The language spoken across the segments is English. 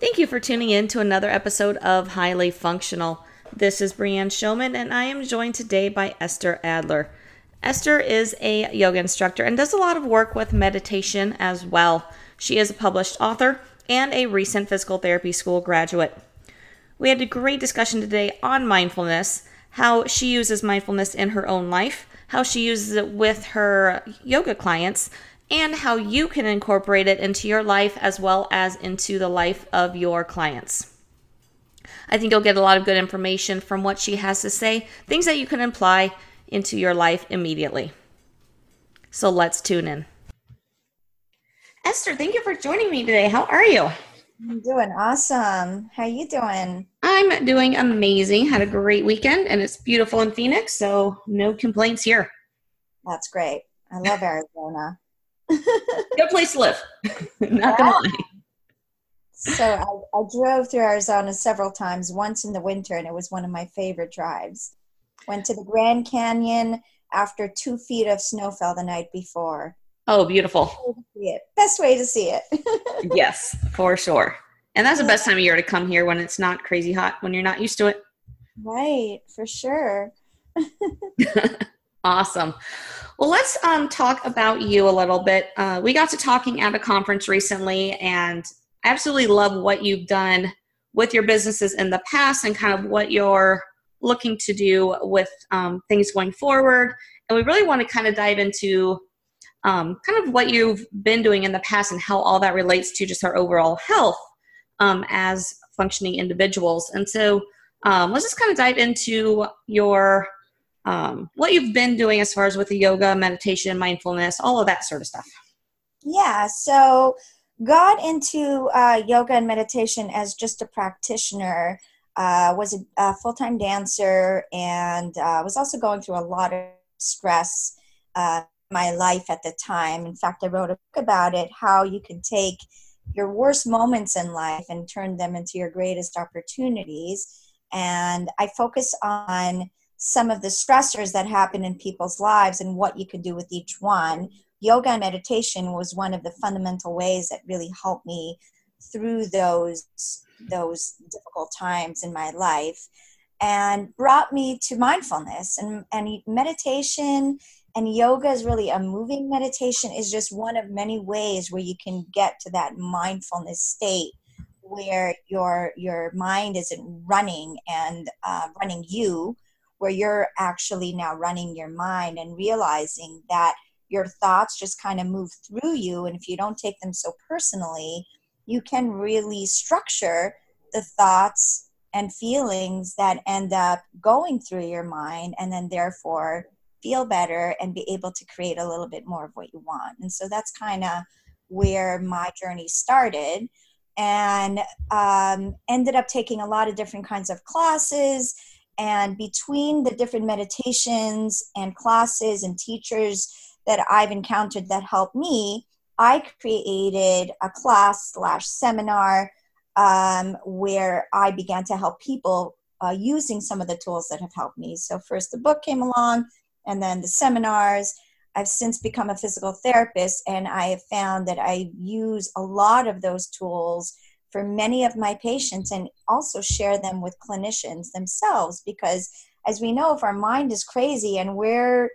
Thank you for tuning in to another episode of Highly Functional. This is Brianne Showman, and I am joined today by Esther Adler. Esther is a yoga instructor and does a lot of work with meditation as well. She is a published author and a recent physical therapy school graduate. We had a great discussion today on mindfulness, how she uses mindfulness in her own life, how she uses it with her yoga clients, and how you can incorporate it into your life as well as into the life of your clients. I think you'll get a lot of good information from what she has to say, things that you can apply into your life immediately. So let's tune in. Esther, thank you for joining me today. How are you? I'm doing awesome. How are you doing? I'm doing amazing. Had a great weekend and it's beautiful in Phoenix, so no complaints here. That's great. I love Arizona. Good place to live. Not gonna lie. So I, I, drove through Arizona several times, once in the winter, and it was one of my favorite drives. Went to the Grand Canyon after two feet of snow fell the night before. Oh, beautiful. Best way to see it. yes, for sure. And that's the best time of year to come here when it's not crazy hot, when you're not used to it. Right, for sure. awesome. Well, let's um, talk about you a little bit. Uh, we got to talking at a conference recently, and I absolutely love what you've done with your businesses in the past and kind of what you're looking to do with um, things going forward. And we really want to kind of dive into um, kind of what you've been doing in the past and how all that relates to just our overall health um, as functioning individuals. And so um, let's just kind of dive into your um, what you've been doing as far as with the yoga, meditation, mindfulness, all of that sort of stuff. Yeah, so got into uh, yoga and meditation as just a practitioner. Uh, was a, a full-time dancer and uh, was also going through a lot of stress uh, my life at the time. In fact, I wrote a book about it. How you can take your worst moments in life and turn them into your greatest opportunities. And I focus on some of the stressors that happen in people's lives and what you could do with each one. Yoga and meditation was one of the fundamental ways that really helped me through those those difficult times in my life and brought me to mindfulness and, and meditation and yoga is really a moving meditation is just one of many ways where you can get to that mindfulness state where your your mind isn't running and uh, running you where you're actually now running your mind and realizing that your thoughts just kind of move through you. And if you don't take them so personally, you can really structure the thoughts and feelings that end up going through your mind and then therefore feel better and be able to create a little bit more of what you want. And so that's kind of where my journey started and um, ended up taking a lot of different kinds of classes and between the different meditations and classes and teachers that I've encountered that helped me, I created a class slash seminar um, where I began to help people uh, using some of the tools that have helped me. So, first the book came along, and then the seminars. I've since become a physical therapist, and I have found that I use a lot of those tools for many of my patients and also share them with clinicians themselves because as we know if our mind is crazy and we're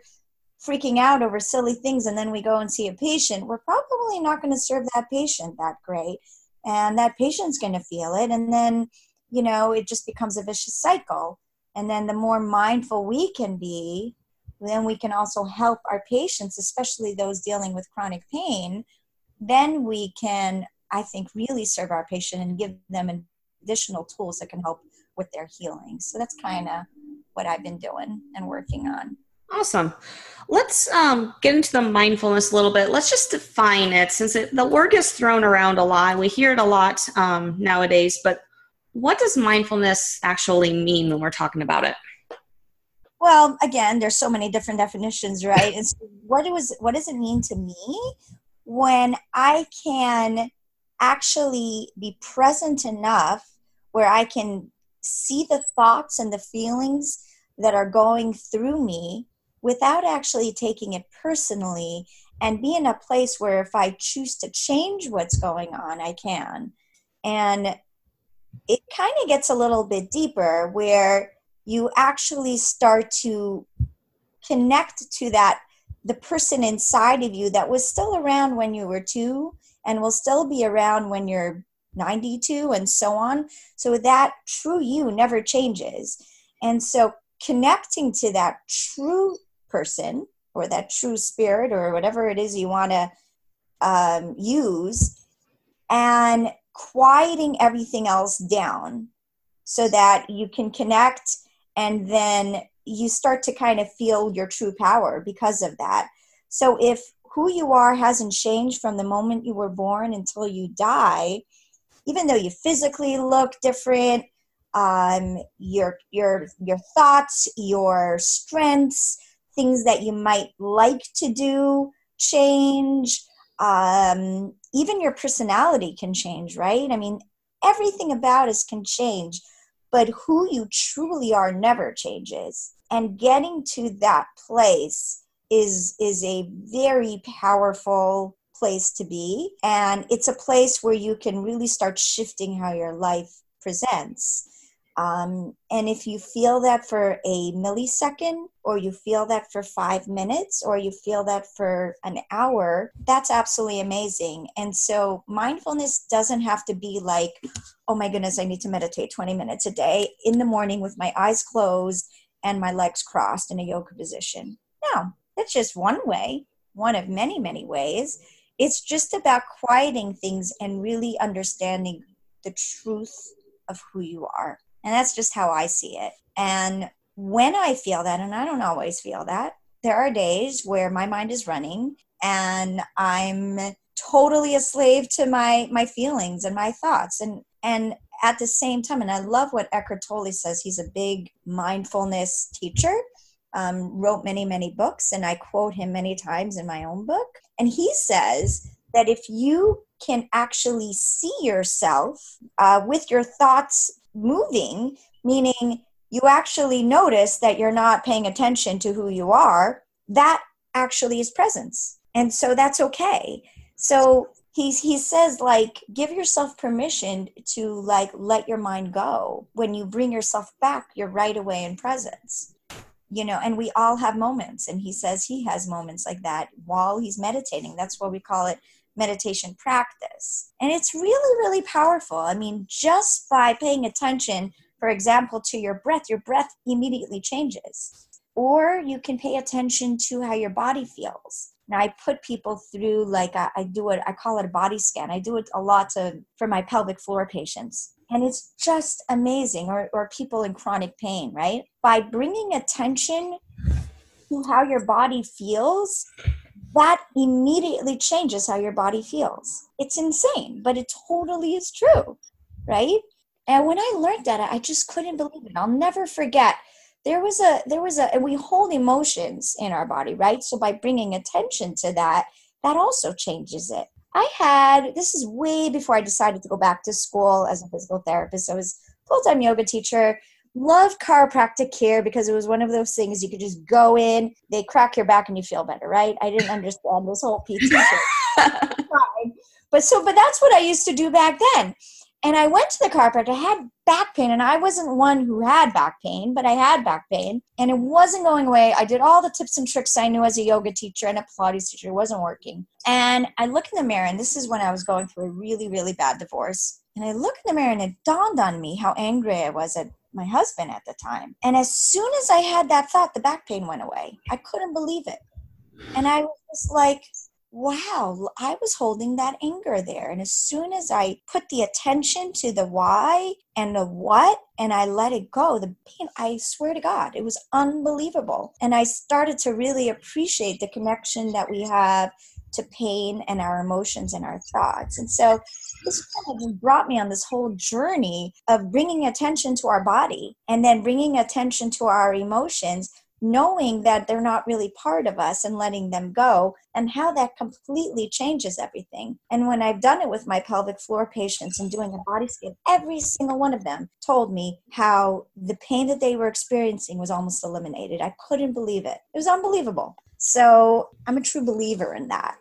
freaking out over silly things and then we go and see a patient we're probably not going to serve that patient that great and that patient's going to feel it. And then you know it just becomes a vicious cycle. And then the more mindful we can be then we can also help our patients especially those dealing with chronic pain then we can I think, really serve our patient and give them additional tools that can help with their healing. So that's kind of what I've been doing and working on. Awesome. Let's um, get into the mindfulness a little bit. Let's just define it since it, the word gets thrown around a lot. We hear it a lot um, nowadays, but what does mindfulness actually mean when we're talking about it? Well, again, there's so many different definitions, right? and so what, was, what does it mean to me when I can actually be present enough where I can see the thoughts and the feelings that are going through me without actually taking it personally and be in a place where if I choose to change what's going on, I can. And it kind of gets a little bit deeper where you actually start to connect to that the person inside of you that was still around when you were two and will still be around when you're 92 and so on so that true you never changes and so connecting to that true person or that true spirit or whatever it is you want to um, use and quieting everything else down so that you can connect and then you start to kind of feel your true power because of that. So if who you are hasn't changed from the moment you were born until you die, even though you physically look different, um, your your your thoughts, your strengths, things that you might like to do change. Um, even your personality can change, right? I mean, everything about us can change, but who you truly are never changes. And getting to that place is is a very powerful place to be and it's a place where you can really start shifting how your life presents um, and if you feel that for a millisecond, or you feel that for five minutes, or you feel that for an hour, that's absolutely amazing. And so, mindfulness doesn't have to be like, oh my goodness, I need to meditate 20 minutes a day in the morning with my eyes closed and my legs crossed in a yoga position. No, that's just one way, one of many, many ways. It's just about quieting things and really understanding the truth of who you are. And that's just how I see it. And when I feel that, and I don't always feel that, there are days where my mind is running and I'm totally a slave to my my feelings and my thoughts and and at the same time and i love what eckhart tolle says he's a big mindfulness teacher um, wrote many many books and i quote him many times in my own book and he says that if you can actually see yourself uh, with your thoughts moving, meaning you actually notice that you're not paying attention to who you are, that actually is presence. And so that's okay. So he's he says like give yourself permission to like let your mind go. When you bring yourself back, you're right away in presence. You know, and we all have moments and he says he has moments like that while he's meditating. That's what we call it meditation practice. And it's really, really powerful. I mean, just by paying attention, for example, to your breath, your breath immediately changes. Or you can pay attention to how your body feels. Now I put people through like I, I do it. I call it a body scan. I do it a lot to, for my pelvic floor patients, and it's just amazing. Or or people in chronic pain, right? By bringing attention to how your body feels, that immediately changes how your body feels. It's insane, but it totally is true, right? And when I learned that, I just couldn't believe it. I'll never forget. There was a, there was a, we hold emotions in our body, right? So by bringing attention to that, that also changes it. I had, this is way before I decided to go back to school as a physical therapist. I was full time yoga teacher loved chiropractic care because it was one of those things you could just go in, they crack your back and you feel better, right? I didn't understand this whole PT but so, but that's what I used to do back then. And I went to the chiropractor. I had back pain, and I wasn't one who had back pain, but I had back pain, and it wasn't going away. I did all the tips and tricks I knew as a yoga teacher and a Pilates teacher. It wasn't working. And I look in the mirror, and this is when I was going through a really, really bad divorce. And I look in the mirror, and it dawned on me how angry I was at my husband at the time. And as soon as I had that thought, the back pain went away. I couldn't believe it. And I was just like, wow, I was holding that anger there. And as soon as I put the attention to the why and the what, and I let it go, the pain, I swear to God, it was unbelievable. And I started to really appreciate the connection that we have to pain and our emotions and our thoughts. And so this kind of brought me on this whole journey of bringing attention to our body and then bringing attention to our emotions knowing that they're not really part of us and letting them go and how that completely changes everything and when i've done it with my pelvic floor patients and doing a body scan every single one of them told me how the pain that they were experiencing was almost eliminated i couldn't believe it it was unbelievable So I'm a true believer in that.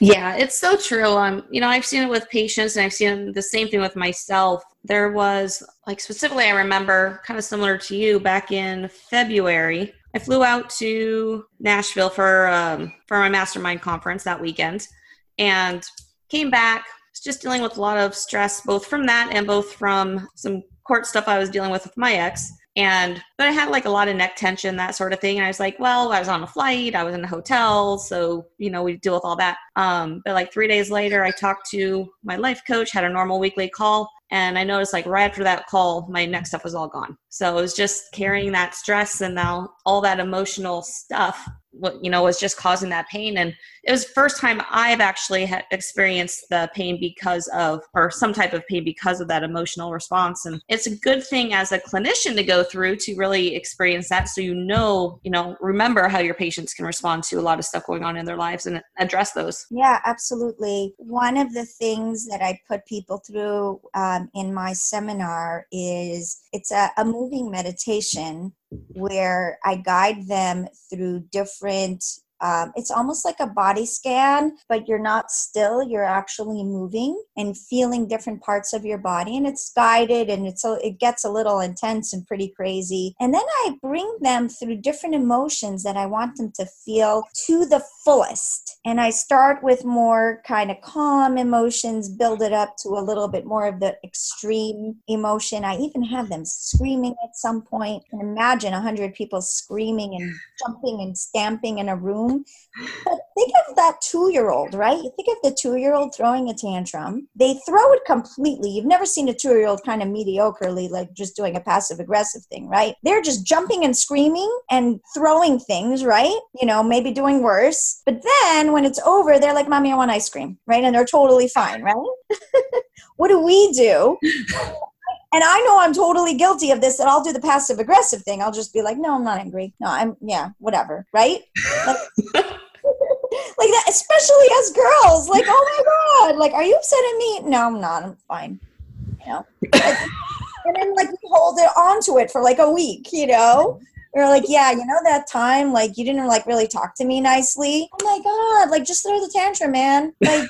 Yeah, it's so true. Um, you know, I've seen it with patients and I've seen the same thing with myself. There was like specifically I remember kind of similar to you back in February. I flew out to Nashville for um, for my mastermind conference that weekend and came back. Was just dealing with a lot of stress both from that and both from some court stuff I was dealing with with my ex. And but i had like a lot of neck tension that sort of thing. And i was like well i was on a flight i was in a hotel so you know we deal with all that. Um, but like three days later i talked to my life coach had a normal weekly call and i noticed like right after that call my next stuff was all gone. So it was just carrying that stress and now all that emotional stuff what you know was just causing that pain. And it was first time i've actually had experienced the pain because of or some type of pain because of that emotional response. And it's a good thing as a clinician to go through to really experience that so you know you know remember how your patients can respond to a lot of stuff going on in their lives and address those. Yeah absolutely. One of the things that i put people through um, in my seminar is it's a, a moving meditation where I guide them through different um, it's almost like a body scan, but you're not still. You're actually moving and feeling different parts of your body, and it's guided and it's it gets a little intense and pretty crazy. And then I bring them through different emotions that I want them to feel to the fullest. And I start with more kind of calm emotions, build it up to a little bit more of the extreme emotion. I even have them screaming at some point. And imagine a hundred people screaming and jumping and stamping in a room but think of that two year old, right? You think of the two year old throwing a tantrum. They throw it completely. You've never seen a two year old kind of mediocrely, like just doing a passive aggressive thing, right? They're just jumping and screaming and throwing things, right? You know, maybe doing worse. But then when it's over, they're like, Mommy, I want ice cream, right? And they're totally fine, right? what do we do? And I know I'm totally guilty of this and I'll do the passive aggressive thing. I'll just be like, no, I'm not angry. No, I'm, yeah, whatever. Right? Like, like that, especially as girls. Like, oh my God, like, are you upset at me? No, I'm not. I'm fine. You know? and then, like, we hold it onto it for like a week, you know? We're like, yeah, you know that time, like, you didn't like really talk to me nicely. Oh my God, like, just throw the tantrum, man. Like,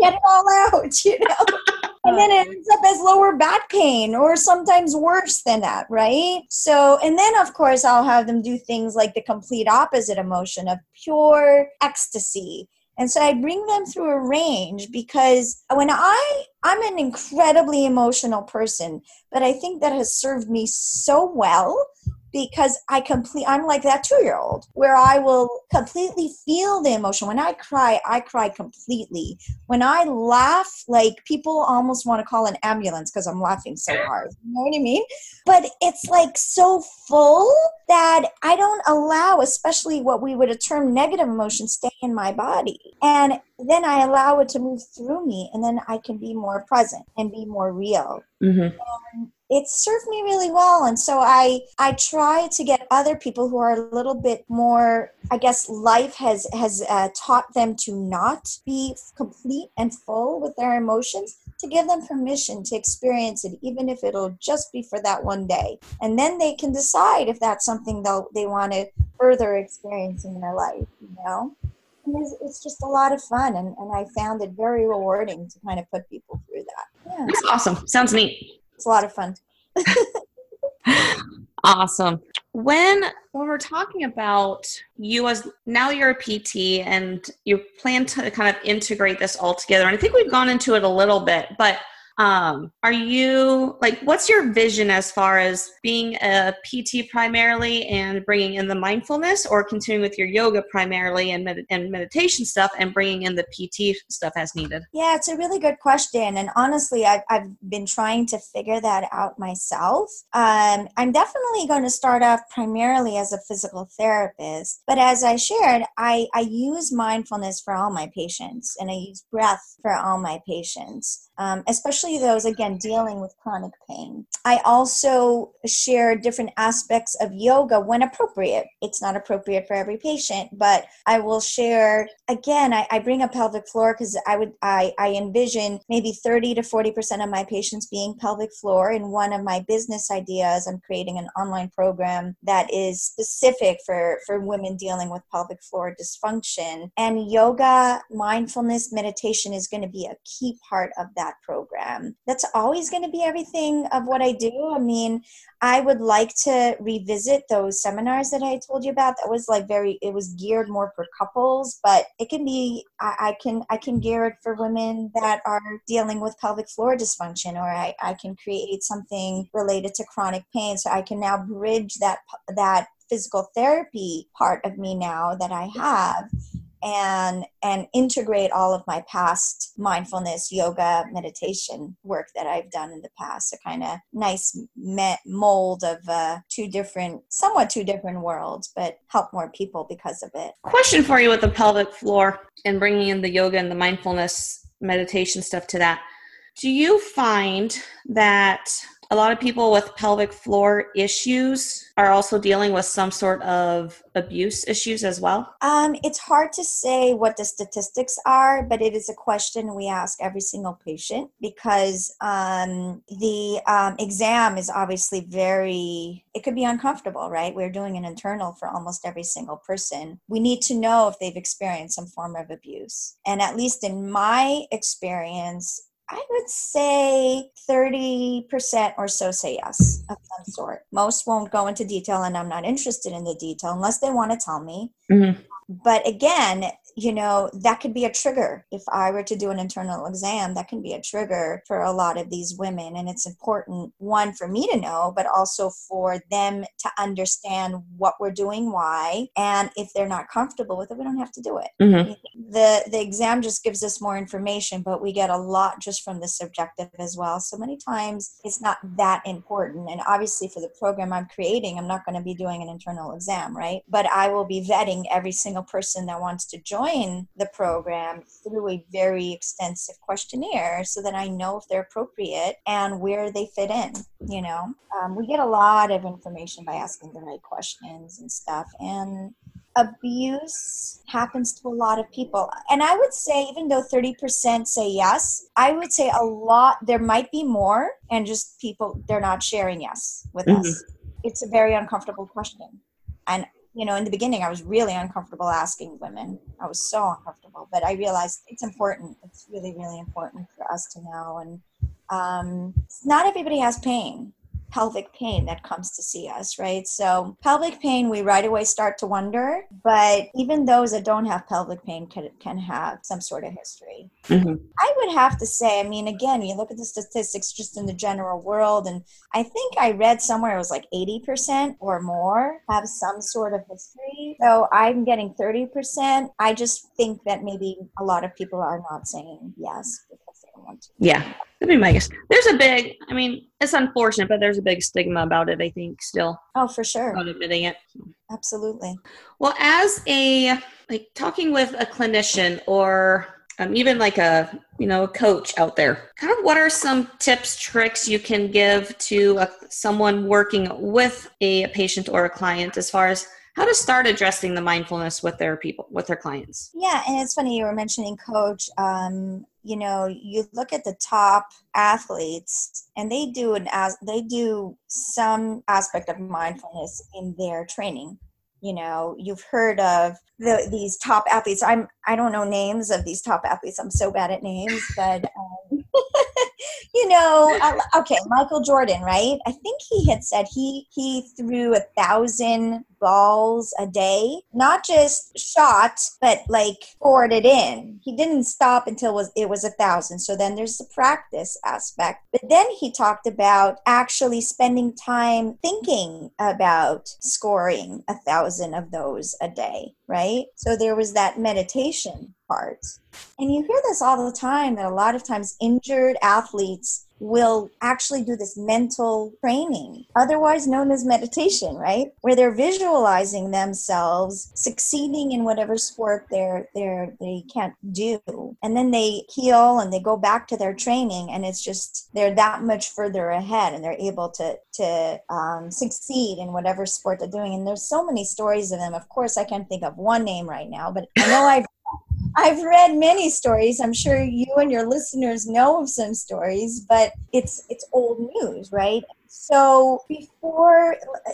get it all out, you know? And then it uh, ends up as lower back pain or sometimes worse than that, right? So, and then of course, I'll have them do things like the complete opposite emotion of pure ecstasy. And so I bring them through a range because when I, I'm an incredibly emotional person, but I think that has served me so well because I complete I'm like that 2-year-old where I will completely feel the emotion. When I cry, I cry completely. When I laugh, like people almost want to call an ambulance because I'm laughing so hard. You know what I mean? But it's like so full that I don't allow, especially what we would term negative emotions, stay in my body. And then I allow it to move through me, and then I can be more present and be more real. Mm-hmm. It served me really well. And so i i try to get other people who are a little bit more i guess life has has uh, taught them to not be complete and full with their emotions to give them permission to experience it even if it'll just be for that one day. And then they can decide if that's something they'll they want to further experience in their life you know? It's, just a lot of fun and, and i found it very rewarding to kind of put people through that. Yeah. that's awesome. Sounds neat it's a lot of fun. awesome. When when we're talking about you as now you're a PT and you plan to kind of integrate this all together, and I think we've gone into it a little bit, but um, are you like what's your vision as far as being a pt primarily and bringing in the mindfulness or continuing with your yoga primarily and, med- and meditation stuff and bringing in the pt stuff as needed? Yeah it's a really good question and honestly i've, I've been trying to figure that out myself. Um, i'm definitely going to start off primarily as a physical therapist but as i shared i, I use mindfulness for all my patients and i use breath for all my patients um, especially especially those, again, dealing with chronic pain. I also share different aspects of yoga when appropriate. It's not appropriate for every patient, but I will share, again, I, I bring up pelvic floor because I would, I, I envision maybe 30 to 40% of my patients being pelvic floor. In one of my business ideas, I'm creating an online program that is specific for, for women dealing with pelvic floor dysfunction. And yoga, mindfulness, meditation is going to be a key part of that program. Um, that's always going to be everything of what I do. I mean, I would like to revisit those seminars that I told you about. That was like very, it was geared more for couples, but it can be, I, I can, I can gear it for women that are dealing with pelvic floor dysfunction, or I, I can create something related to chronic pain. So I can now bridge that, that physical therapy part of me now that I have and and integrate all of my past mindfulness yoga meditation work that i've done in the past. A kind of nice mold of uh, two different somewhat two different worlds but help more people because of it. Question for you with the pelvic floor and bringing in the yoga and the mindfulness meditation stuff to that. Do you find that a lot of people with pelvic floor issues are also dealing with some sort of abuse issues as well? Um, it's hard to say what the statistics are, but it is a question we ask every single patient because um, the um, exam is obviously very, it could be uncomfortable, right? We're doing an internal for almost every single person. We need to know if they've experienced some form of abuse. And at least in my experience, I would say 30% or so say yes of some sort. Most won't go into detail, and I'm not interested in the detail unless they want to tell me. Mm-hmm. But again, you know, that could be a trigger. If I were to do an internal exam, that can be a trigger for a lot of these women. And it's important, one, for me to know, but also for them to understand what we're doing, why. And if they're not comfortable with it, we don't have to do it. Mm-hmm. The, the exam just gives us more information, but we get a lot just from the subjective as well. So many times it's not that important. And obviously, for the program I'm creating, I'm not going to be doing an internal exam, right? But I will be vetting every single person that wants to join join the program through a very extensive questionnaire so that I know if they're appropriate and where they fit in. You know, um, we get a lot of information by asking the right questions and stuff. And abuse happens to a lot of people. And I would say, even though 30% say yes, I would say a lot, there might be more, and just people, they're not sharing yes with mm-hmm. us. It's a very uncomfortable question. And you know, in the beginning, I was really uncomfortable asking women. I was so uncomfortable, but I realized it's important. It's really, really important for us to know. And um, not everybody has pain pelvic pain that comes to see us, right? So, pelvic pain, we right away start to wonder, but even those that don't have pelvic pain can, can have some sort of history. Mm-hmm. I would have to say, I mean, again, you look at the statistics just in the general world, and I think I read somewhere it was like 80% or more have some sort of history. So, I'm getting 30%. I just think that maybe a lot of people are not saying yes because they don't want to. Yeah. That'd be my guess. There's a big, I mean, it's unfortunate, but there's a big stigma about it, I think, still. Oh, for sure. About admitting it. Absolutely. Well, as a, like, talking with a clinician or um, even like a, you know, a coach out there, kind of what are some tips, tricks you can give to a, someone working with a patient or a client as far as how to start addressing the mindfulness with their people with their clients. Yeah and it's funny you were mentioning coach um, you know you look at the top athletes and they do an as they do some aspect of mindfulness in their training. You know you've heard of the, these top athletes. I'm i don't know names of these top athletes. I'm so bad at names but um, you know, okay, Michael Jordan, right? I think he had said he he threw a thousand balls a day, not just shot, but like poured it in. He didn't stop until it was it was a thousand. So then there's the practice aspect. But then he talked about actually spending time thinking about scoring a thousand of those a day, right? So there was that meditation part. And you hear this all the time that a lot of times injured athletes will actually do this mental training, otherwise known as meditation, right? Where they're visualizing themselves succeeding in whatever sport they're they're they can't do. And then they heal and they go back to their training and it's just they're that much further ahead and they're able to to um, succeed in whatever sport they're doing. And there's so many stories of them. Of course, I can't think of one name right now, but I know I've I've read many stories. I'm sure you and your listeners know of some stories, but it's it's old news, right? So before,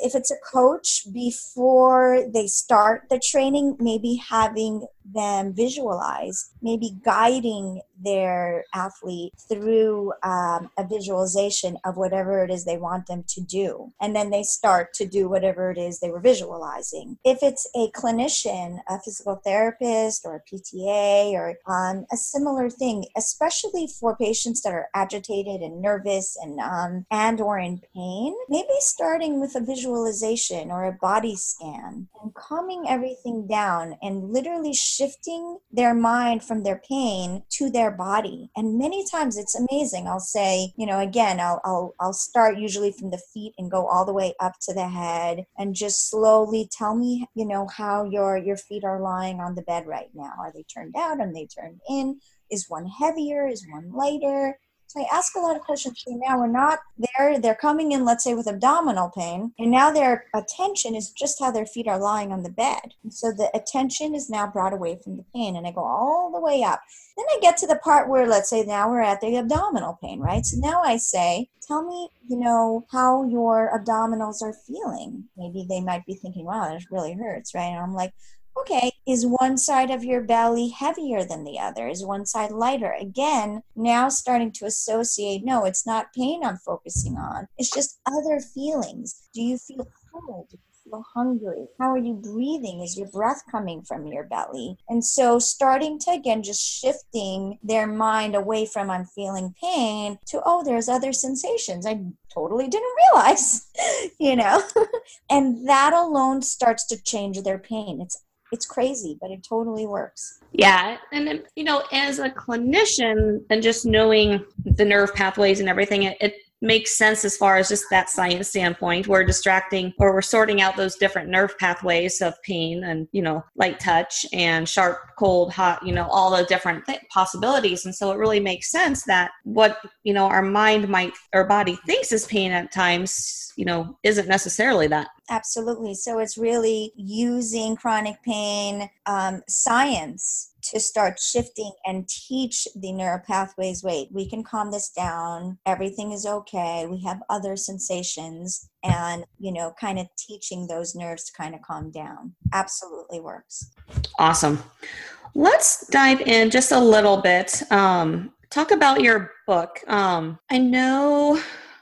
if it's a coach, before they start the training, maybe having them visualize, maybe guiding their athlete through um, a visualization of whatever it is they want them to do. And then they start to do whatever it is they were visualizing. If it's a clinician, a physical therapist, or a PTA, or um, a similar thing, especially for patients that are agitated and nervous and um, and or in pain, maybe starting with a visualization or a body scan and calming everything down and literally shifting their mind from their pain to their body. And many times it's amazing. I'll say, you know, again, I'll I'll I'll start usually from the feet and go all the way up to the head and just slowly tell me, you know, how your your feet are lying on the bed right now. Are they turned out? Are they turned in? Is one heavier? Is one lighter? So I ask a lot of questions. So now we're not there. They're coming in, let's say, with abdominal pain, and now their attention is just how their feet are lying on the bed. So the attention is now brought away from the pain, and I go all the way up. Then I get to the part where, let's say, now we're at the abdominal pain, right? So now I say, tell me, you know, how your abdominals are feeling. Maybe they might be thinking, wow, that really hurts, right? And I'm like, okay, is one side of your belly heavier than the other? Is one side lighter? Again, now starting to associate, no, it's not pain I'm focusing on. It's just other feelings. Do you feel cold? Do you feel hungry? How are you breathing? Is your breath coming from your belly? And so starting to again just shifting their mind away from I'm feeling pain to, oh, there's other sensations. I totally didn't realize, you know? and that alone starts to change their pain. It's it's crazy, but it totally works. Yeah. And you know, as a clinician and just knowing the nerve pathways and everything, it, it makes sense as far as just that science standpoint. We're distracting or we're sorting out those different nerve pathways of pain and, you know, light touch and sharp, cold, hot, you know, all the different th- possibilities. And so it really makes sense that what, you know, our mind might, our body thinks is pain at times, you know, isn't necessarily that. Absolutely. So it's really using chronic pain um, science to start shifting and teach the neural pathways wait we can calm this down. Everything is okay. We have other sensations. And you know kind of teaching those nerves to kind of calm down. Absolutely works. Awesome. Let's dive in just a little bit. Um, talk about your book. Um, i know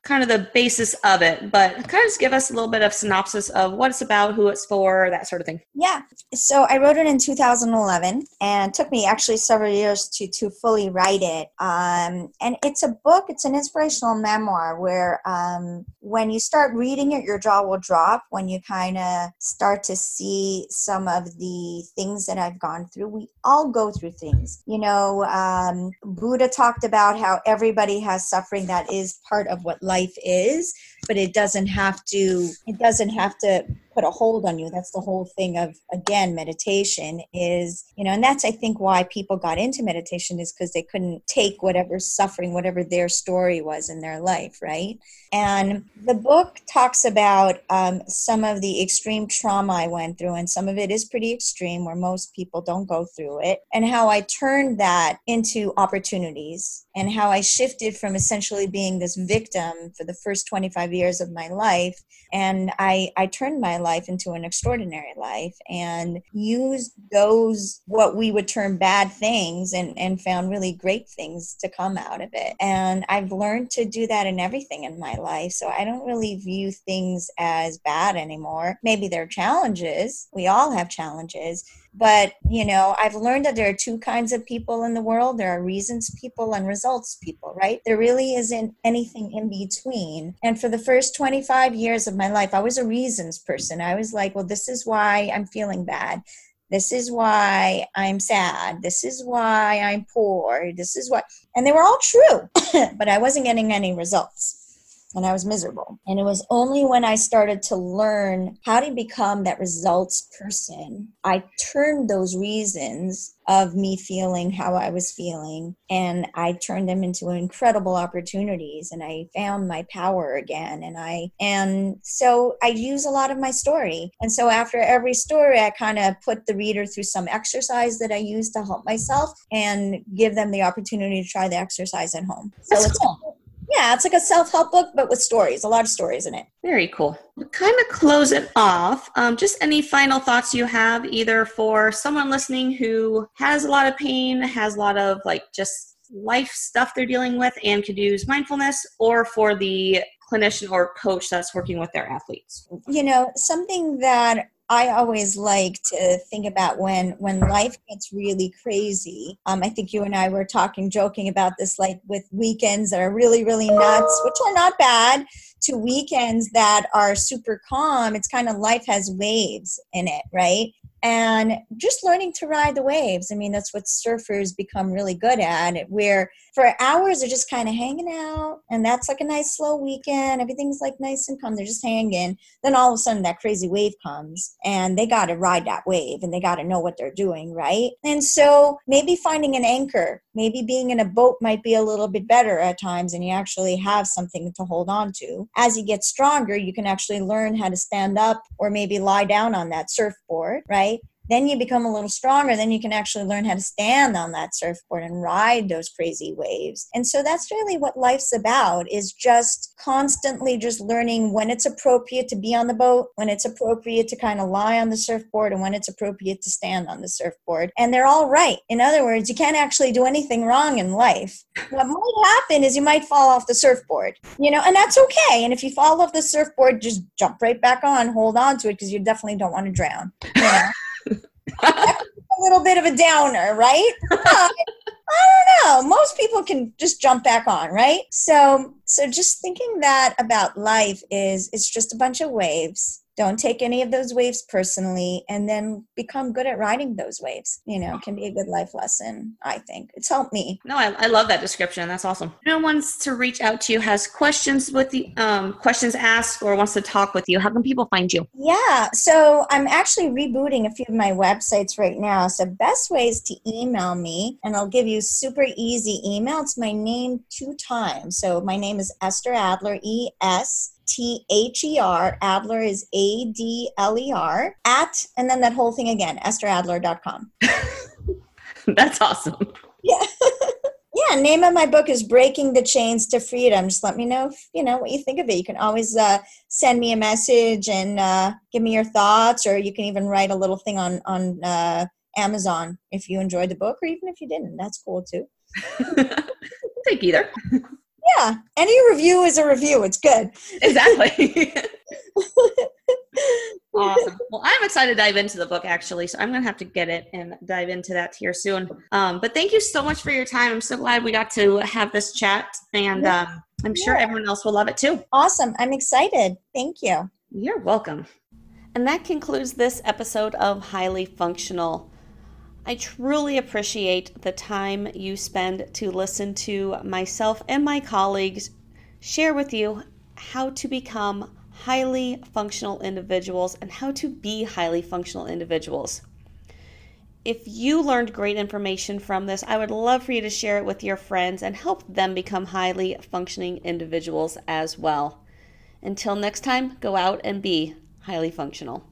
kind of the basis of it, but kind of just give us a little bit of synopsis of what it's about, who it's for, that sort of thing. Yeah. So I wrote it in 2011 and took me actually several years to, to fully write it. Um, and it's a book, it's an inspirational memoir where um, when you start reading it, your jaw will drop when you kind of start to see some of the things that I've gone through. We all go through things. You know, um, Buddha talked about how everybody has suffering that is part of what life life is but it doesn't have to it doesn't have to put a hold on you. That's the whole thing of again meditation is you know and that's i think why people got into meditation is because they couldn't take whatever suffering whatever their story was in their life right? And the book talks about um, some of the extreme trauma i went through and some of it is pretty extreme where most people don't go through it and how i turned that into opportunities and how i shifted from essentially being this victim for the first 25 years of my life and i i turned my life into an extraordinary life and used those what we would term bad things and, and found really great things to come out of it. And I've learned to do that in everything in my life. So I don't really view things as bad anymore. Maybe they're challenges. We all have challenges but, you know, I've learned that there are two kinds of people in the world there are reasons people and results people, right? There really isn't anything in between. And for the first 25 years of my life, I was a reasons person. I was like, well, this is why I'm feeling bad This is why I'm sad. This is why I'm poor. This is why. And they were all true, but I wasn't getting any results and I was miserable. And it was only when I started to learn how to become that results person, I turned those reasons of me feeling how I was feeling and I turned them into incredible opportunities and I found my power again and I and so I use a lot of my story. And so after every story I kind of put the reader through some exercise that I use to help myself and give them the opportunity to try the exercise at home. So That's it's cool. Yeah, it's like a self help book, but with stories, a lot of stories in it. Very cool. Kind of close it off. Um, just any final thoughts you have, either for someone listening who has a lot of pain, has a lot of like just life stuff they're dealing with, and could use mindfulness, or for the clinician or coach that's working with their athletes. You know, something that I always like to think about when when life gets really crazy. Um, I think you and I were talking, joking about this, like with weekends that are really, really nuts, which are not bad, to weekends that are super calm. It's kind of life has waves in it, right? And just learning to ride the waves. I mean, that's what surfers become really good at. Where for hours they're just kind of hanging out, and that's like a nice slow weekend. Everything's like nice and calm. They're just hanging. Then all of a sudden that crazy wave comes, and they got to ride that wave, and they got to know what they're doing, right? And so maybe finding an anchor, maybe being in a boat might be a little bit better at times, and you actually have something to hold on to. As you get stronger, you can actually learn how to stand up or maybe lie down on that surfboard, right? Then you become a little stronger. Then you can actually learn how to stand on that surfboard and ride those crazy waves. And so that's really what life's about is just constantly just learning when it's appropriate to be on the boat when it's appropriate to kind of lie on the surfboard and when it's appropriate to stand on the surfboard. And they're all right. In other words you can't actually do anything wrong in life. What might happen is you might fall off the surfboard you know and that's okay. And if you fall off the surfboard just jump right back on hold on to it because you definitely don't want to drown you know? a little bit of a downer, right? But, I don't know. Most people can just jump back on, right? So, so just thinking that about life is it's just a bunch of waves don't take any of those waves personally and then become good at riding those waves you know can be a good life lesson i think. It's helped me. No i, I love that description. That's awesome. No wants to reach out to you has questions with the um, questions asked or wants to talk with you. How can people find you? Yeah so i'm actually rebooting a few of my websites right now. So best way is to email me and i'll give you super easy email. It's my name two times. So my name is esther adler e s T H E R. Adler is A D L E R. At, and then that whole thing again, EstherAdler.com. That's awesome. Yeah. yeah, name of my book is Breaking the Chains to Freedom. Just let me know, if, you know, what you think of it. You can always uh, send me a message and uh, give me your thoughts, or you can even write a little thing on, on uh, Amazon if you enjoyed the book, or even if you didn't. That's cool too. Take either yeah, any review is a review. It's good. Exactly. awesome. Well, I'm excited to dive into the book actually, so I'm gonna have to get it and dive into that here soon. Um, but thank you so much for your time. I'm so glad we got to have this chat, and um, I'm sure yeah. everyone else will love it too. Awesome. I'm excited. Thank you. You're welcome. And that concludes this episode of Highly Functional. I truly appreciate the time you spend to listen to myself and my colleagues share with you how to become highly functional individuals and how to be highly functional individuals. If you learned great information from this, I would love for you to share it with your friends and help them become highly functioning individuals as well. Until next time, go out and be highly functional.